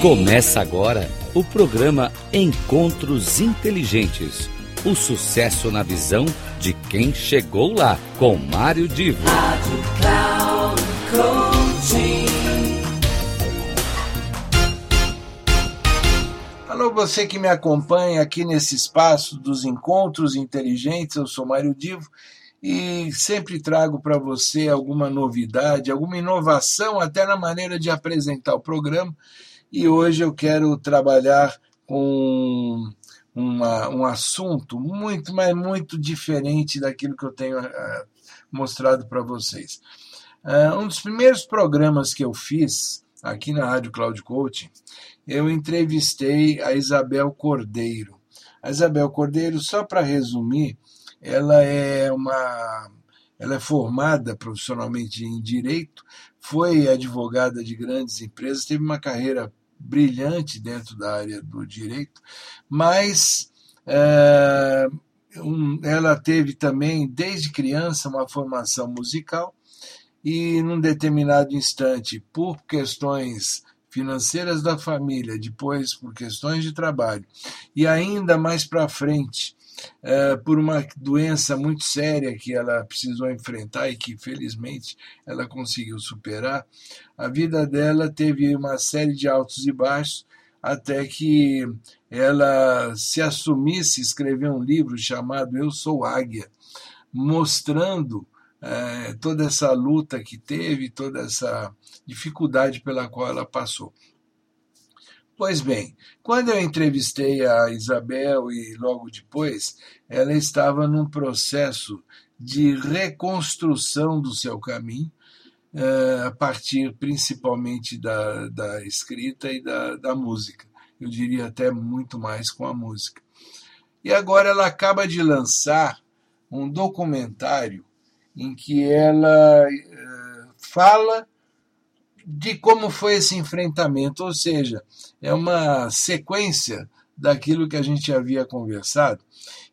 Começa agora o programa Encontros Inteligentes. O sucesso na visão de quem chegou lá, com Mário Divo. Rádio Cloud Alô, você que me acompanha aqui nesse espaço dos Encontros Inteligentes, eu sou Mário Divo e sempre trago para você alguma novidade, alguma inovação, até na maneira de apresentar o programa. E hoje eu quero trabalhar com uma, um assunto muito, mas muito diferente daquilo que eu tenho uh, mostrado para vocês. Uh, um dos primeiros programas que eu fiz aqui na Rádio Cloud Coaching, eu entrevistei a Isabel Cordeiro. A Isabel Cordeiro, só para resumir, ela é uma ela é formada profissionalmente em direito, foi advogada de grandes empresas, teve uma carreira brilhante dentro da área do direito, mas é, um, ela teve também, desde criança, uma formação musical e, num determinado instante, por questões financeiras da família, depois por questões de trabalho, e ainda mais para frente, é, por uma doença muito séria que ela precisou enfrentar e que felizmente ela conseguiu superar, a vida dela teve uma série de altos e baixos até que ela se assumisse escrever um livro chamado Eu Sou Águia, mostrando é, toda essa luta que teve, toda essa dificuldade pela qual ela passou. Pois bem, quando eu entrevistei a Isabel e logo depois, ela estava num processo de reconstrução do seu caminho, eh, a partir principalmente da, da escrita e da, da música. Eu diria até muito mais com a música. E agora ela acaba de lançar um documentário em que ela eh, fala de como foi esse enfrentamento, ou seja, é uma sequência daquilo que a gente havia conversado.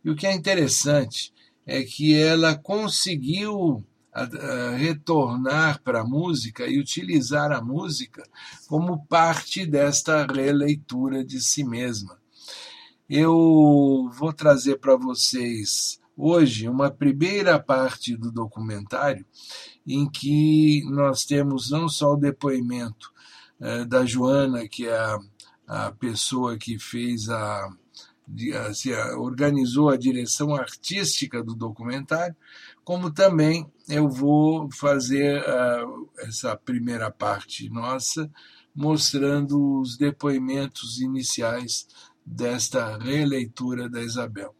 E o que é interessante é que ela conseguiu retornar para a música e utilizar a música como parte desta releitura de si mesma. Eu vou trazer para vocês hoje uma primeira parte do documentário em que nós temos não só o depoimento eh, da Joana, que é a, a pessoa que fez a, assim, organizou a direção artística do documentário, como também eu vou fazer essa primeira parte nossa, mostrando os depoimentos iniciais desta releitura da Isabel.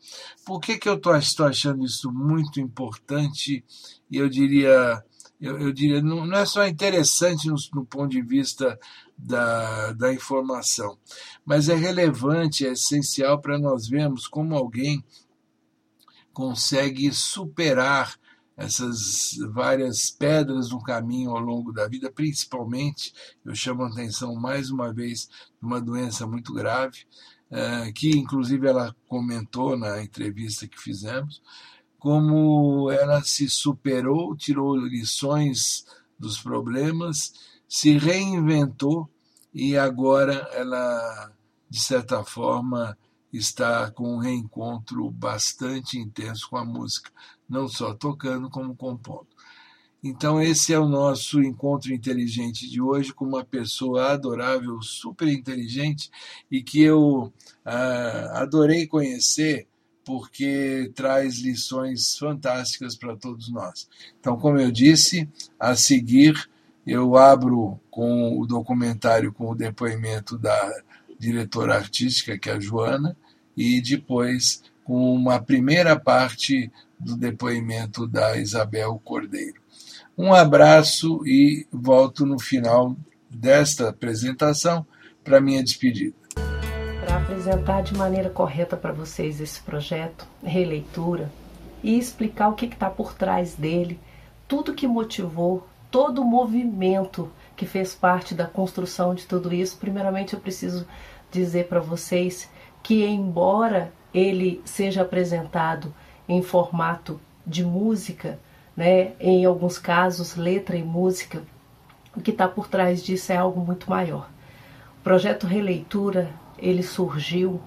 Por que, que eu estou achando isso muito importante e eu diria eu, eu diria, não, não, é só interessante no, no, ponto de vista da, da informação, mas é relevante, é essencial para nós vermos como alguém consegue superar essas várias pedras no caminho ao longo da vida, principalmente, eu chamo a atenção mais uma vez de uma doença muito grave, eh, que inclusive ela comentou na entrevista que fizemos, como ela se superou, tirou lições dos problemas, se reinventou e agora ela, de certa forma, está com um reencontro bastante intenso com a música, não só tocando, como compondo. Então, esse é o nosso encontro inteligente de hoje com uma pessoa adorável, super inteligente e que eu ah, adorei conhecer porque traz lições fantásticas para todos nós. Então, como eu disse, a seguir eu abro com o documentário com o depoimento da diretora artística, que é a Joana, e depois com uma primeira parte do depoimento da Isabel Cordeiro. Um abraço e volto no final desta apresentação para minha despedida para apresentar de maneira correta para vocês esse projeto, releitura, e explicar o que está por trás dele, tudo que motivou, todo o movimento que fez parte da construção de tudo isso. Primeiramente, eu preciso dizer para vocês que, embora ele seja apresentado em formato de música, né, em alguns casos, letra e música, o que está por trás disso é algo muito maior projeto Releitura, ele surgiu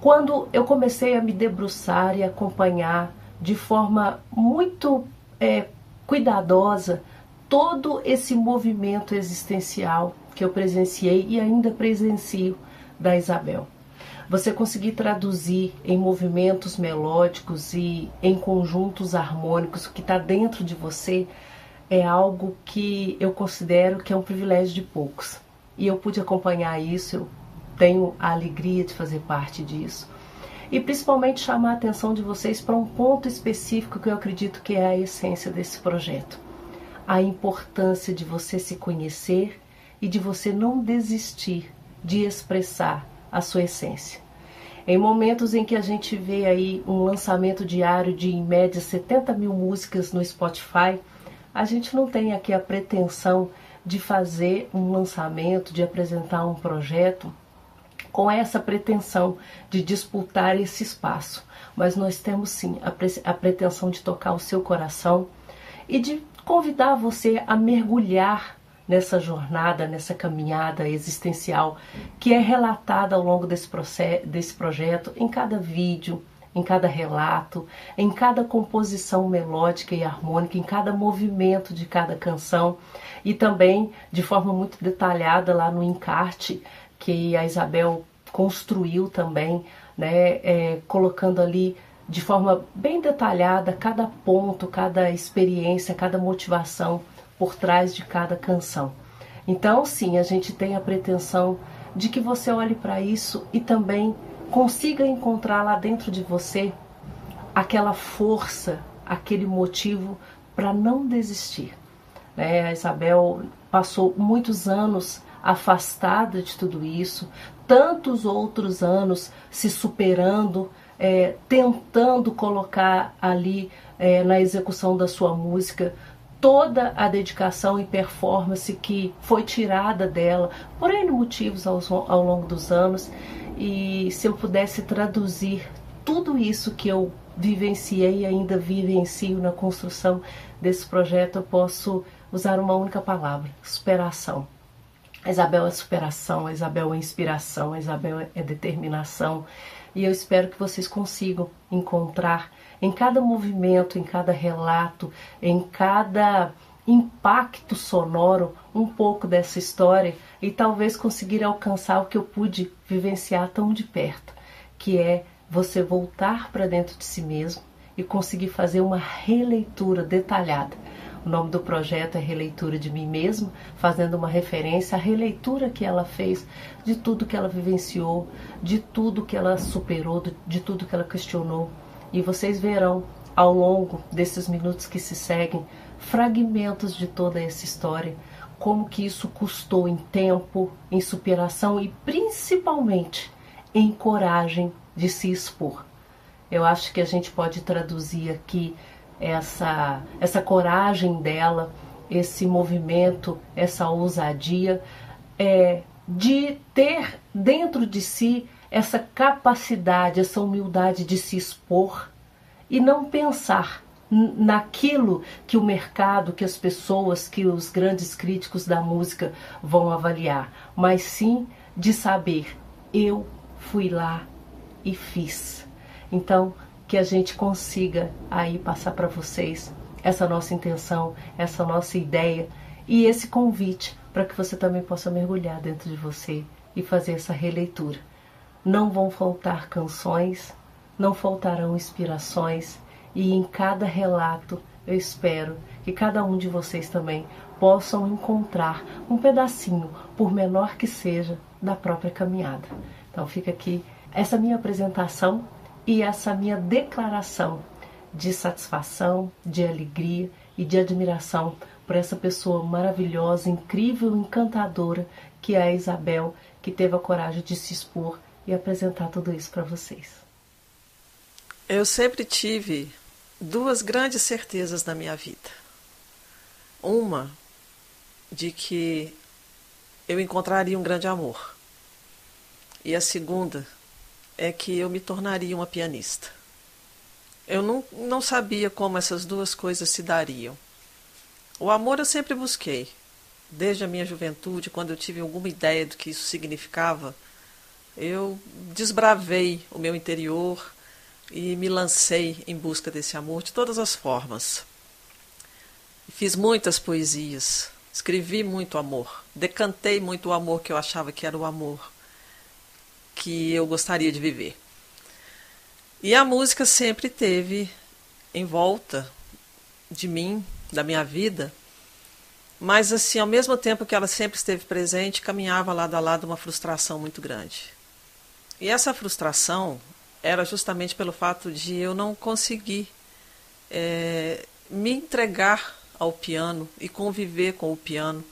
quando eu comecei a me debruçar e acompanhar de forma muito é, cuidadosa todo esse movimento existencial que eu presenciei e ainda presencio da Isabel. Você conseguir traduzir em movimentos melódicos e em conjuntos harmônicos o que está dentro de você é algo que eu considero que é um privilégio de poucos. E eu pude acompanhar isso, eu tenho a alegria de fazer parte disso. E principalmente chamar a atenção de vocês para um ponto específico que eu acredito que é a essência desse projeto. A importância de você se conhecer e de você não desistir de expressar a sua essência. Em momentos em que a gente vê aí um lançamento diário de em média 70 mil músicas no Spotify, a gente não tem aqui a pretensão de fazer um lançamento, de apresentar um projeto com essa pretensão de disputar esse espaço. Mas nós temos sim a, pre a pretensão de tocar o seu coração e de convidar você a mergulhar nessa jornada, nessa caminhada existencial que é relatada ao longo desse, processo, desse projeto, em cada vídeo, em cada relato, em cada composição melódica e harmônica, em cada movimento de cada canção e também de forma muito detalhada lá no encarte que a Isabel construiu também, né, é, colocando ali de forma bem detalhada cada ponto, cada experiência, cada motivação por trás de cada canção. Então, sim, a gente tem a pretensão de que você olhe para isso e também consiga encontrar lá dentro de você aquela força, aquele motivo para não desistir. Né? A Isabel passou muitos anos afastada de tudo isso, tantos outros anos se superando, é, tentando colocar ali é, na execução da sua música toda a dedicação e performance que foi tirada dela por N motivos ao, ao longo dos anos. E se eu pudesse traduzir tudo isso que eu vivenciei e ainda vivencio na construção desse projeto, eu posso usar uma única palavra: superação. A Isabel é superação, a Isabel é inspiração, a Isabel é determinação. E eu espero que vocês consigam encontrar em cada movimento, em cada relato, em cada impacto sonoro um pouco dessa história e talvez conseguir alcançar o que eu pude vivenciar tão de perto, que é você voltar para dentro de si mesmo e conseguir fazer uma releitura detalhada. O nome do projeto é Releitura de Mim Mesma, fazendo uma referência à releitura que ela fez de tudo que ela vivenciou, de tudo que ela superou, de tudo que ela questionou e vocês verão ao longo desses minutos que se seguem fragmentos de toda essa história, como que isso custou em tempo, em superação e principalmente em coragem de se expor. Eu acho que a gente pode traduzir aqui essa essa coragem dela, esse movimento, essa ousadia é, de ter dentro de si essa capacidade, essa humildade de se expor e não pensar naquilo que o mercado, que as pessoas, que os grandes críticos da música vão avaliar, mas sim de saber eu fui lá e fiz. Então, que a gente consiga aí passar para vocês essa nossa intenção, essa nossa ideia e esse convite para que você também possa mergulhar dentro de você e fazer essa releitura. Não vão faltar canções, não faltarão inspirações e em cada relato eu espero que cada um de vocês também possam encontrar um pedacinho, por menor que seja, da própria caminhada. Então fica aqui essa minha apresentação e essa minha declaração de satisfação, de alegria e de admiração por essa pessoa maravilhosa, incrível, encantadora que é a Isabel, que teve a coragem de se expor e apresentar tudo isso para vocês. Eu sempre tive duas grandes certezas na minha vida. Uma de que eu encontraria um grande amor. E a segunda é que eu me tornaria uma pianista. Eu não, não sabia como essas duas coisas se dariam. O amor eu sempre busquei, desde a minha juventude, quando eu tive alguma ideia do que isso significava, eu desbravei o meu interior e me lancei em busca desse amor de todas as formas. Fiz muitas poesias, escrevi muito amor, decantei muito o amor que eu achava que era o amor que eu gostaria de viver. E a música sempre teve em volta de mim, da minha vida, mas assim, ao mesmo tempo que ela sempre esteve presente, caminhava lado a lado uma frustração muito grande. E essa frustração era justamente pelo fato de eu não conseguir é, me entregar ao piano e conviver com o piano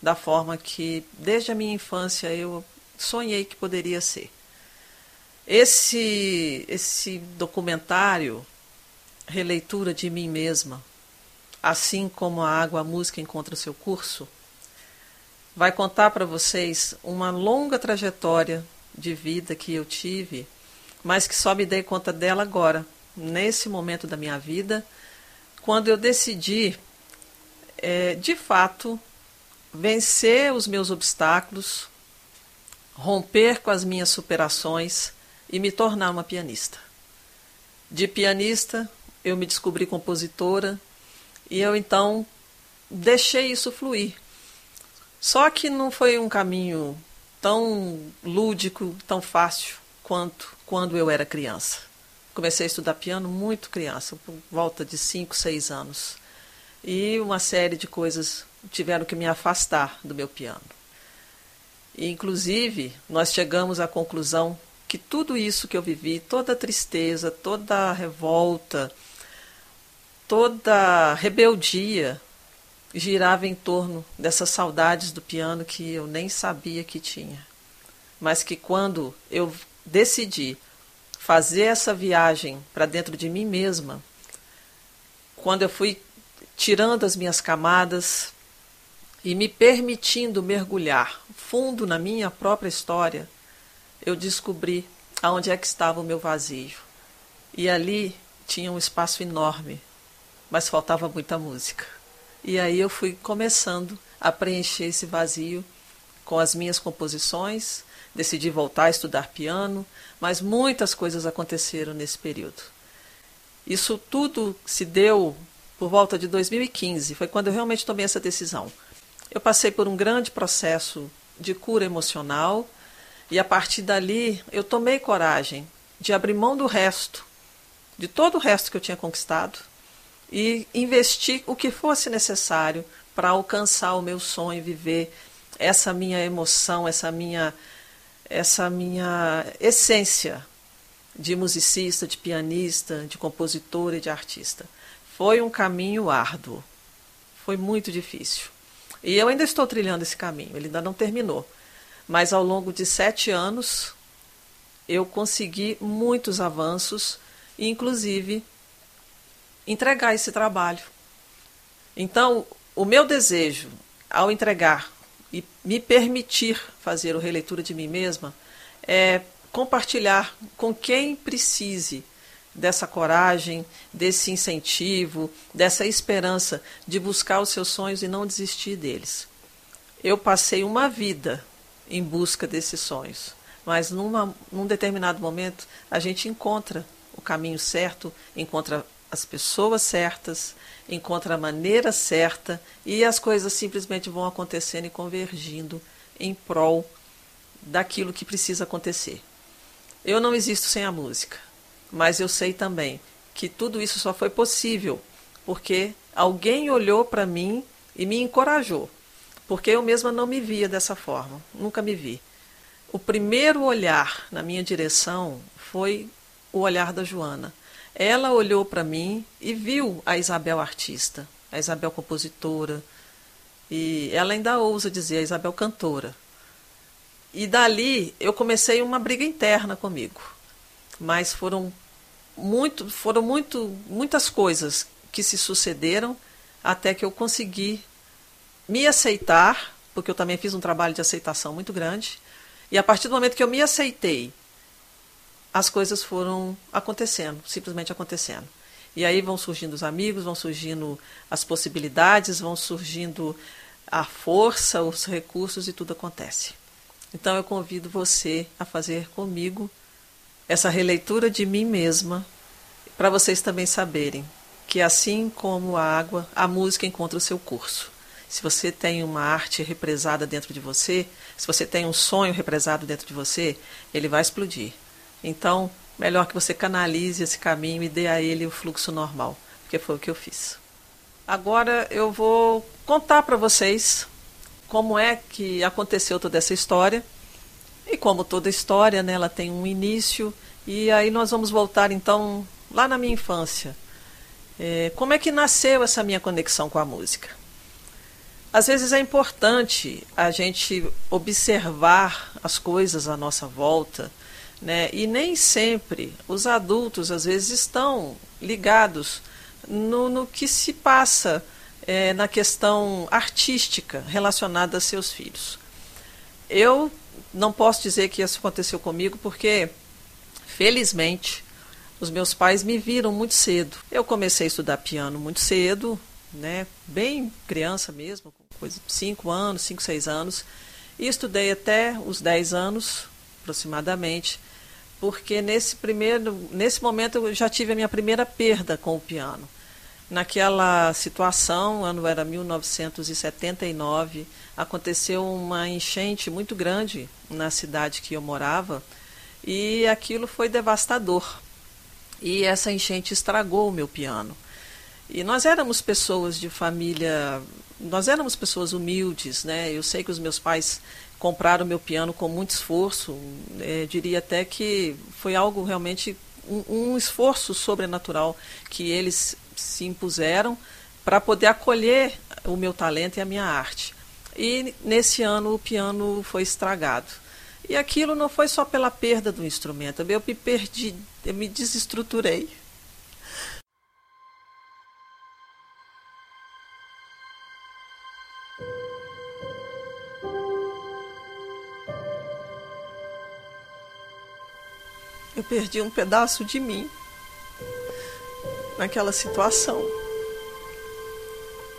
da forma que, desde a minha infância, eu sonhei que poderia ser. Esse, esse documentário, Releitura de Mim Mesma, assim como a água, a música encontra seu curso, vai contar para vocês uma longa trajetória de vida que eu tive, mas que só me dei conta dela agora, nesse momento da minha vida, quando eu decidi, é, de fato, vencer os meus obstáculos, romper com as minhas superações e me tornar uma pianista. De pianista, eu me descobri compositora e eu então deixei isso fluir. Só que não foi um caminho tão lúdico, tão fácil quanto quando eu era criança. Comecei a estudar piano muito criança, por volta de 5, 6 anos. E uma série de coisas tiveram que me afastar do meu piano. Inclusive, nós chegamos à conclusão que tudo isso que eu vivi, toda a tristeza, toda a revolta, toda a rebeldia, girava em torno dessas saudades do piano que eu nem sabia que tinha. Mas que quando eu decidi fazer essa viagem para dentro de mim mesma, quando eu fui tirando as minhas camadas e me permitindo mergulhar fundo na minha própria história, eu descobri aonde é que estava o meu vazio. E ali tinha um espaço enorme, mas faltava muita música. E aí eu fui começando a preencher esse vazio com as minhas composições, decidi voltar a estudar piano, mas muitas coisas aconteceram nesse período. Isso tudo se deu por volta de 2015, foi quando eu realmente tomei essa decisão. Eu passei por um grande processo de cura emocional e a partir dali eu tomei coragem de abrir mão do resto, de todo o resto que eu tinha conquistado e investir o que fosse necessário para alcançar o meu sonho, viver essa minha emoção, essa minha essa minha essência de musicista, de pianista, de compositora e de artista. Foi um caminho árduo. Foi muito difícil. E eu ainda estou trilhando esse caminho, ele ainda não terminou. Mas ao longo de sete anos, eu consegui muitos avanços, inclusive entregar esse trabalho. Então, o meu desejo ao entregar e me permitir fazer o releitura de mim mesma é compartilhar com quem precise dessa coragem, desse incentivo, dessa esperança de buscar os seus sonhos e não desistir deles. Eu passei uma vida em busca desses sonhos, mas numa, num determinado momento a gente encontra o caminho certo, encontra as pessoas certas, encontra a maneira certa e as coisas simplesmente vão acontecendo e convergindo em prol daquilo que precisa acontecer. Eu não existo sem a música, mas eu sei também que tudo isso só foi possível porque alguém olhou para mim e me encorajou, porque eu mesma não me via dessa forma, nunca me vi. O primeiro olhar na minha direção foi o olhar da Joana ela olhou para mim e viu a Isabel artista, a Isabel compositora, e ela ainda ousa dizer a Isabel cantora. E dali eu comecei uma briga interna comigo. Mas foram muito, foram muito, muitas coisas que se sucederam até que eu consegui me aceitar, porque eu também fiz um trabalho de aceitação muito grande. E a partir do momento que eu me aceitei as coisas foram acontecendo, simplesmente acontecendo. E aí vão surgindo os amigos, vão surgindo as possibilidades, vão surgindo a força, os recursos e tudo acontece. Então eu convido você a fazer comigo essa releitura de mim mesma, para vocês também saberem que assim como a água, a música encontra o seu curso. Se você tem uma arte represada dentro de você, se você tem um sonho represado dentro de você, ele vai explodir. Então, melhor que você canalize esse caminho e dê a ele o fluxo normal, porque foi o que eu fiz. Agora eu vou contar para vocês como é que aconteceu toda essa história. E como toda história, né, ela tem um início, e aí nós vamos voltar então lá na minha infância. É, como é que nasceu essa minha conexão com a música? Às vezes é importante a gente observar as coisas à nossa volta, né? E nem sempre os adultos às vezes estão ligados no, no que se passa é, na questão artística relacionada a seus filhos. Eu não posso dizer que isso aconteceu comigo porque, felizmente, os meus pais me viram muito cedo. Eu comecei a estudar piano muito cedo, né, bem criança mesmo, com coisa 5 anos, 5, 6 anos, e estudei até os 10 anos, aproximadamente, porque nesse primeiro, nesse momento eu já tive a minha primeira perda com o piano. Naquela situação, ano era 1979, aconteceu uma enchente muito grande na cidade que eu morava e aquilo foi devastador. E essa enchente estragou o meu piano. E nós éramos pessoas de família, nós éramos pessoas humildes, né? Eu sei que os meus pais compraram meu piano com muito esforço, é, diria até que foi algo realmente um, um esforço sobrenatural que eles se impuseram para poder acolher o meu talento e a minha arte. E nesse ano o piano foi estragado. E aquilo não foi só pela perda do instrumento, eu me perdi, eu me desestruturei. Eu perdi um pedaço de mim naquela situação.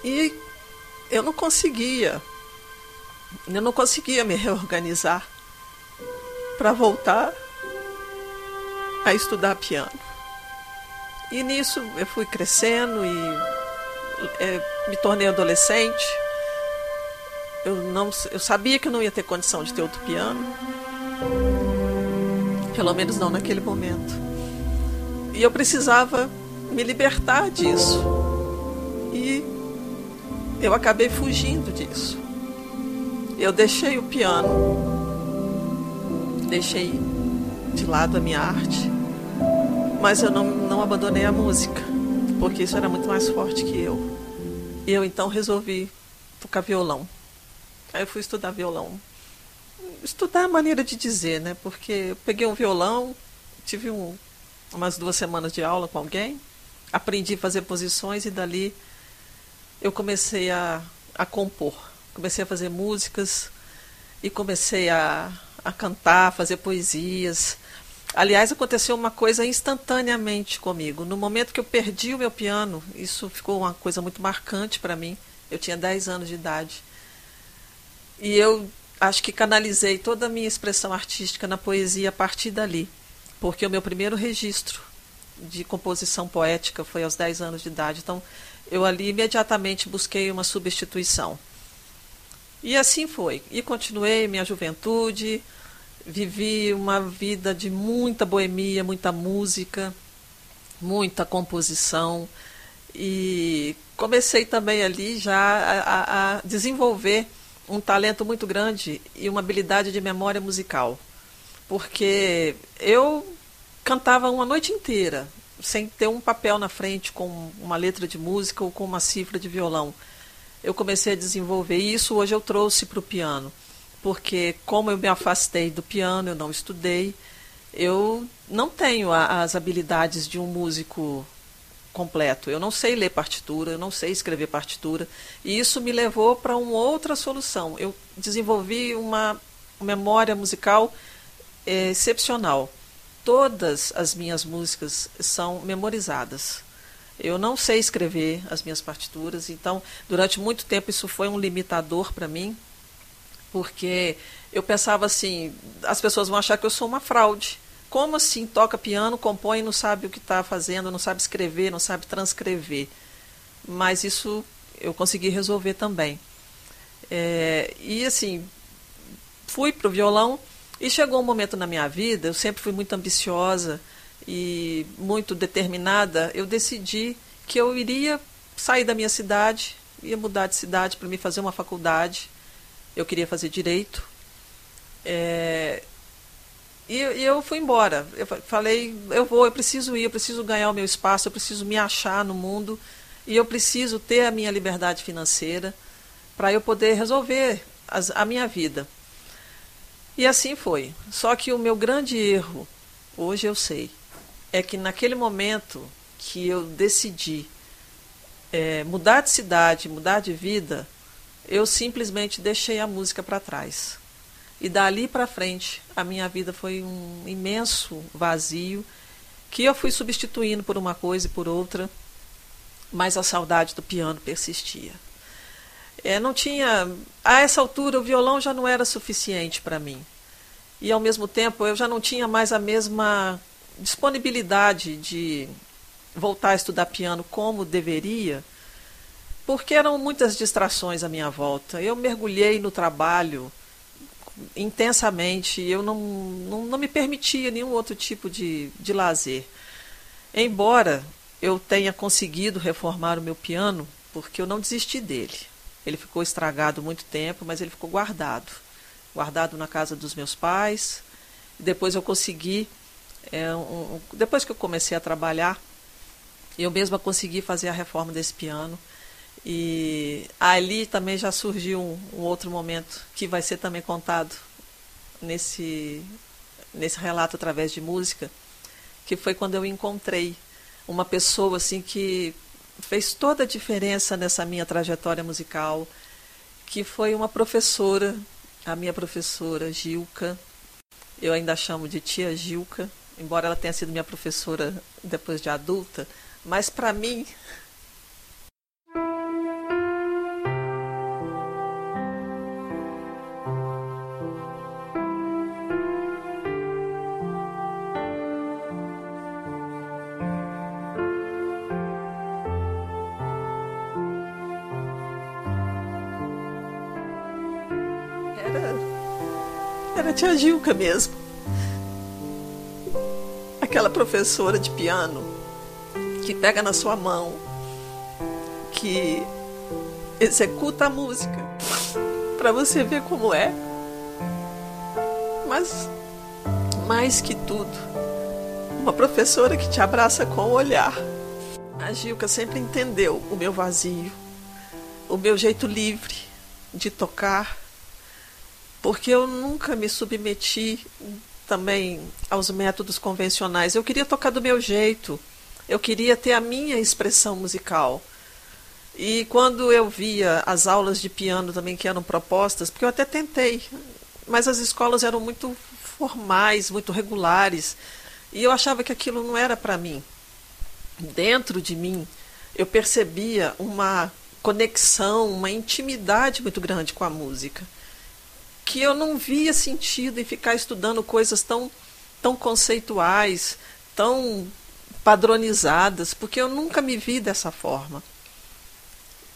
E eu não conseguia, eu não conseguia me reorganizar para voltar a estudar piano. E nisso eu fui crescendo e é, me tornei adolescente. Eu, não, eu sabia que eu não ia ter condição de ter outro piano. Pelo menos não naquele momento. E eu precisava me libertar disso. E eu acabei fugindo disso. Eu deixei o piano, deixei de lado a minha arte, mas eu não, não abandonei a música, porque isso era muito mais forte que eu. E eu então resolvi tocar violão. Aí eu fui estudar violão. Estudar a maneira de dizer, né? Porque eu peguei um violão, tive um, umas duas semanas de aula com alguém, aprendi a fazer posições e dali eu comecei a, a compor. Comecei a fazer músicas e comecei a, a cantar, fazer poesias. Aliás, aconteceu uma coisa instantaneamente comigo. No momento que eu perdi o meu piano, isso ficou uma coisa muito marcante para mim. Eu tinha 10 anos de idade. E eu acho que canalizei toda a minha expressão artística na poesia a partir dali. Porque o meu primeiro registro de composição poética foi aos 10 anos de idade. Então, eu ali imediatamente busquei uma substituição. E assim foi. E continuei minha juventude, vivi uma vida de muita boemia, muita música, muita composição. E comecei também ali já a, a desenvolver um talento muito grande e uma habilidade de memória musical. Porque eu cantava uma noite inteira, sem ter um papel na frente com uma letra de música ou com uma cifra de violão. Eu comecei a desenvolver isso, hoje eu trouxe para o piano, porque como eu me afastei do piano, eu não estudei, eu não tenho a, as habilidades de um músico completo. Eu não sei ler partitura, eu não sei escrever partitura, e isso me levou para uma outra solução. Eu desenvolvi uma memória musical é, excepcional todas as minhas músicas são memorizadas. Eu não sei escrever as minhas partituras, então, durante muito tempo, isso foi um limitador para mim, porque eu pensava assim: as pessoas vão achar que eu sou uma fraude. Como assim toca piano, compõe, não sabe o que está fazendo, não sabe escrever, não sabe transcrever? Mas isso eu consegui resolver também. É, e assim, fui para o violão e chegou um momento na minha vida, eu sempre fui muito ambiciosa e muito determinada, eu decidi que eu iria sair da minha cidade, ia mudar de cidade para me fazer uma faculdade. Eu queria fazer direito. É, e, e, eu fui embora. Eu falei, eu vou, eu preciso ir, eu preciso ganhar o meu espaço, eu preciso me achar no mundo e eu preciso ter a minha liberdade financeira para eu poder resolver as, a minha vida. E assim foi. Só que o meu grande erro, hoje eu sei, é que naquele momento que eu decidi é, mudar de cidade, mudar de vida, eu simplesmente deixei a música para trás. E dali para frente, a minha vida foi um imenso vazio que eu fui substituindo por uma coisa e por outra, mas a saudade do piano persistia. É, não tinha. A essa altura, o violão já não era suficiente para mim. E, ao mesmo tempo, eu já não tinha mais a mesma disponibilidade de voltar a estudar piano como deveria, porque eram muitas distrações à minha volta. Eu mergulhei no trabalho intensamente, eu não, não, não me permitia nenhum outro tipo de, de lazer. Embora eu tenha conseguido reformar o meu piano, porque eu não desisti dele. Ele ficou estragado muito tempo, mas ele ficou guardado. Guardado na casa dos meus pais. Depois eu consegui, é, um, depois que eu comecei a trabalhar, eu mesma consegui fazer a reforma desse piano. E ali também já surgiu um, um outro momento que vai ser também contado nesse, nesse relato através de música, que foi quando eu encontrei uma pessoa assim que fez toda a diferença nessa minha trajetória musical, que foi uma professora, a minha professora Gilca. Eu ainda chamo de tia Gilca, embora ela tenha sido minha professora depois de adulta, mas para mim tia Gilca mesmo. Aquela professora de piano que pega na sua mão, que executa a música para você ver como é. Mas mais que tudo, uma professora que te abraça com o olhar. A Gilca sempre entendeu o meu vazio, o meu jeito livre de tocar porque eu nunca me submeti também aos métodos convencionais. Eu queria tocar do meu jeito, eu queria ter a minha expressão musical. E quando eu via as aulas de piano também que eram propostas, porque eu até tentei, mas as escolas eram muito formais, muito regulares, e eu achava que aquilo não era para mim. Dentro de mim, eu percebia uma conexão, uma intimidade muito grande com a música que eu não via sentido em ficar estudando coisas tão, tão conceituais, tão padronizadas, porque eu nunca me vi dessa forma.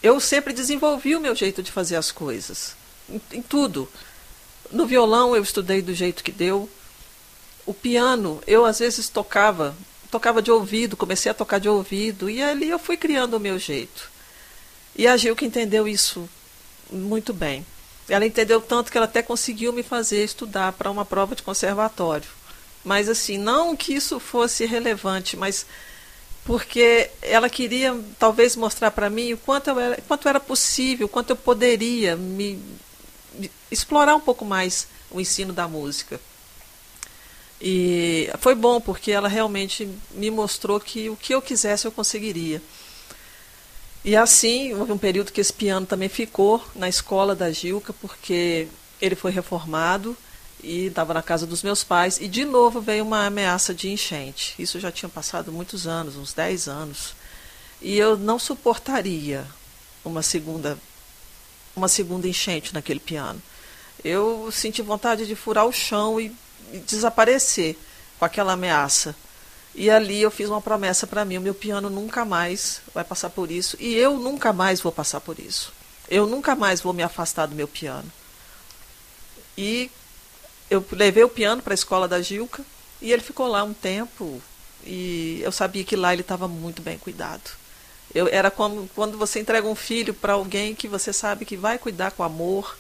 Eu sempre desenvolvi o meu jeito de fazer as coisas, em, em tudo. No violão eu estudei do jeito que deu. O piano, eu às vezes tocava, tocava de ouvido, comecei a tocar de ouvido, e ali eu fui criando o meu jeito. E a Gil que entendeu isso muito bem. Ela entendeu tanto que ela até conseguiu me fazer estudar para uma prova de conservatório. Mas assim, não que isso fosse relevante, mas porque ela queria talvez mostrar para mim o quanto, eu era, quanto era possível, quanto eu poderia me, me, explorar um pouco mais o ensino da música. E foi bom porque ela realmente me mostrou que o que eu quisesse eu conseguiria. E assim, houve um período que esse piano também ficou na escola da Gilca, porque ele foi reformado e estava na casa dos meus pais, e de novo veio uma ameaça de enchente. Isso já tinha passado muitos anos, uns 10 anos. E eu não suportaria uma segunda uma segunda enchente naquele piano. Eu senti vontade de furar o chão e, e desaparecer com aquela ameaça. E ali eu fiz uma promessa para mim: o meu piano nunca mais vai passar por isso e eu nunca mais vou passar por isso. Eu nunca mais vou me afastar do meu piano. E eu levei o piano para a escola da Gilca e ele ficou lá um tempo e eu sabia que lá ele estava muito bem cuidado. Eu, era como quando você entrega um filho para alguém que você sabe que vai cuidar com amor.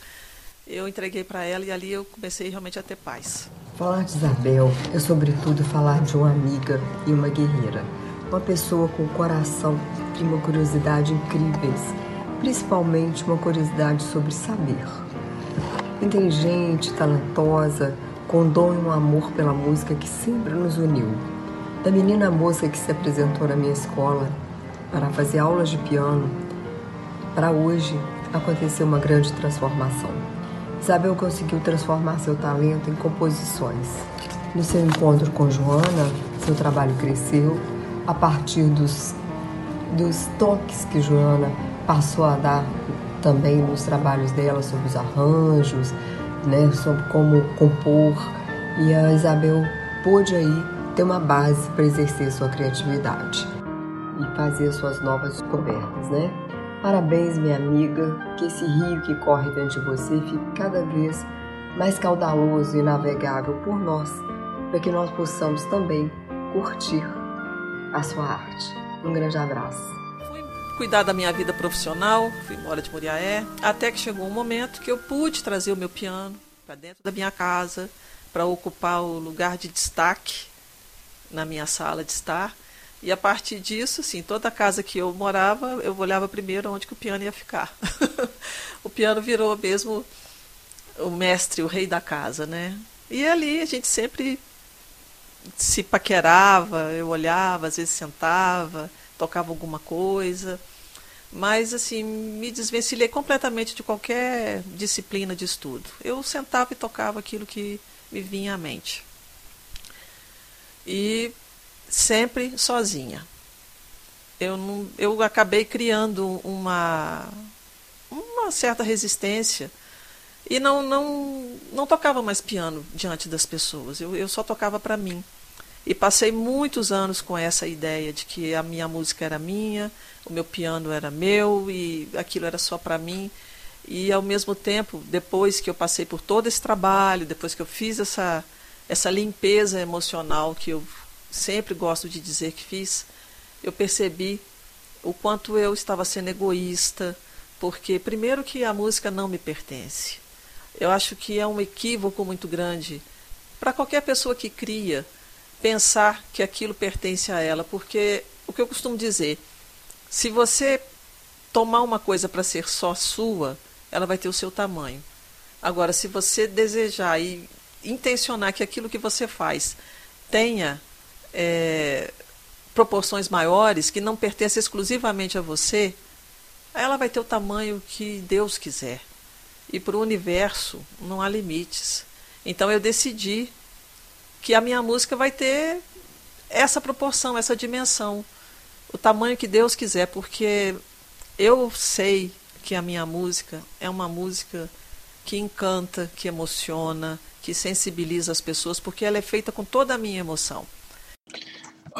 Eu entreguei para ela e ali eu comecei realmente a ter paz. Falar de Isabel é, sobretudo, falar de uma amiga e uma guerreira. Uma pessoa com coração e uma curiosidade incríveis, principalmente uma curiosidade sobre saber. Inteligente, talentosa, com dom e um amor pela música que sempre nos uniu. Da menina moça que se apresentou na minha escola para fazer aulas de piano, para hoje aconteceu uma grande transformação. Isabel conseguiu transformar seu talento em composições. No seu encontro com Joana, seu trabalho cresceu a partir dos, dos toques que Joana passou a dar também nos trabalhos dela sobre os arranjos, né, sobre como compor. E a Isabel pôde aí ter uma base para exercer sua criatividade e fazer suas novas descobertas, né? Parabéns, minha amiga, que esse rio que corre dentro de você fique cada vez mais caudaloso e navegável por nós, para que nós possamos também curtir a sua arte. Um grande abraço. Fui cuidar da minha vida profissional, fui embora de Muriaé, até que chegou um momento que eu pude trazer o meu piano para dentro da minha casa, para ocupar o lugar de destaque na minha sala de estar e a partir disso, assim, toda casa que eu morava, eu olhava primeiro onde que o piano ia ficar. o piano virou mesmo o mestre, o rei da casa, né? E ali a gente sempre se paquerava, eu olhava, às vezes sentava, tocava alguma coisa. Mas, assim, me desvencilhei completamente de qualquer disciplina de estudo. Eu sentava e tocava aquilo que me vinha à mente. E sempre sozinha. Eu, não, eu acabei criando uma, uma certa resistência e não, não, não tocava mais piano diante das pessoas. Eu, eu só tocava para mim. E passei muitos anos com essa ideia de que a minha música era minha, o meu piano era meu e aquilo era só para mim. E ao mesmo tempo, depois que eu passei por todo esse trabalho, depois que eu fiz essa, essa limpeza emocional que eu sempre gosto de dizer que fiz, eu percebi o quanto eu estava sendo egoísta, porque primeiro que a música não me pertence. Eu acho que é um equívoco muito grande para qualquer pessoa que cria pensar que aquilo pertence a ela, porque o que eu costumo dizer, se você tomar uma coisa para ser só sua, ela vai ter o seu tamanho. Agora, se você desejar e intencionar que aquilo que você faz tenha é, proporções maiores, que não pertence exclusivamente a você, ela vai ter o tamanho que Deus quiser. E para o universo não há limites. Então eu decidi que a minha música vai ter essa proporção, essa dimensão, o tamanho que Deus quiser, porque eu sei que a minha música é uma música que encanta, que emociona, que sensibiliza as pessoas, porque ela é feita com toda a minha emoção.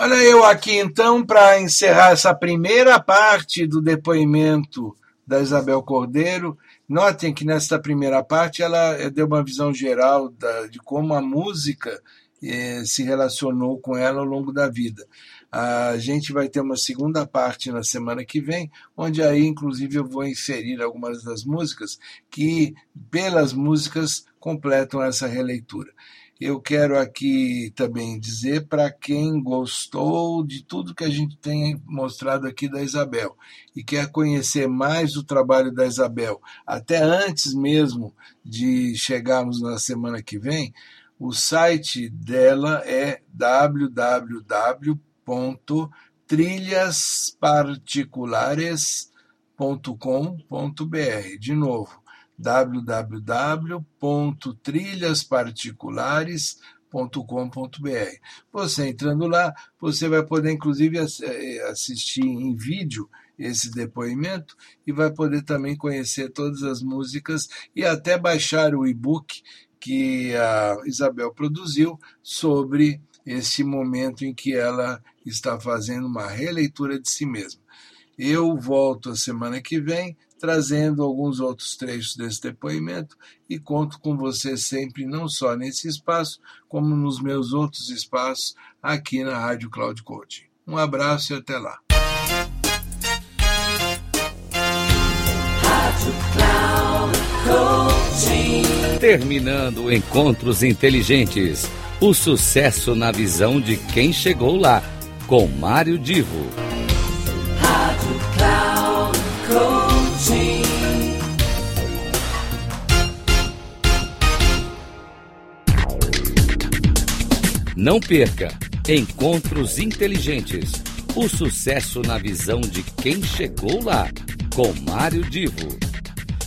Olha eu aqui então para encerrar essa primeira parte do depoimento da Isabel Cordeiro. Notem que nesta primeira parte ela eh, deu uma visão geral da, de como a música eh, se relacionou com ela ao longo da vida. A gente vai ter uma segunda parte na semana que vem, onde aí, inclusive, eu vou inserir algumas das músicas que, pelas músicas, completam essa releitura. Eu quero aqui também dizer para quem gostou de tudo que a gente tem mostrado aqui da Isabel e quer conhecer mais o trabalho da Isabel, até antes mesmo de chegarmos na semana que vem, o site dela é www.trilhasparticulares.com.br. De novo, www.trilhasparticulares.com.br Você entrando lá, você vai poder inclusive eh, assistir em vídeo esse depoimento e vai poder também conhecer todas as músicas e até baixar o e-book que a Isabel produziu sobre esse momento em que ela está fazendo uma releitura de si mesma. Eu volto a semana que vem trazendo alguns outros trechos desse depoimento e conto com você sempre, não só nesse espaço, como nos meus outros espaços aqui na Rádio Cloud Coaching. Um abraço e até lá. Terminando Encontros Inteligentes. O sucesso na visão de quem chegou lá, com Mário Divo. Não perca Encontros Inteligentes. O sucesso na visão de quem chegou lá, com Mário Divo.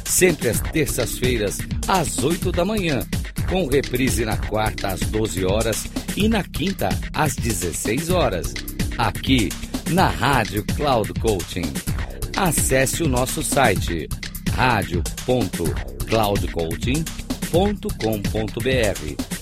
Sempre às terças-feiras, às 8 da manhã, com reprise na quarta às 12 horas e na quinta às 16 horas, aqui na Rádio Cloud Coaching. Acesse o nosso site radio.cloudcoaching.com.br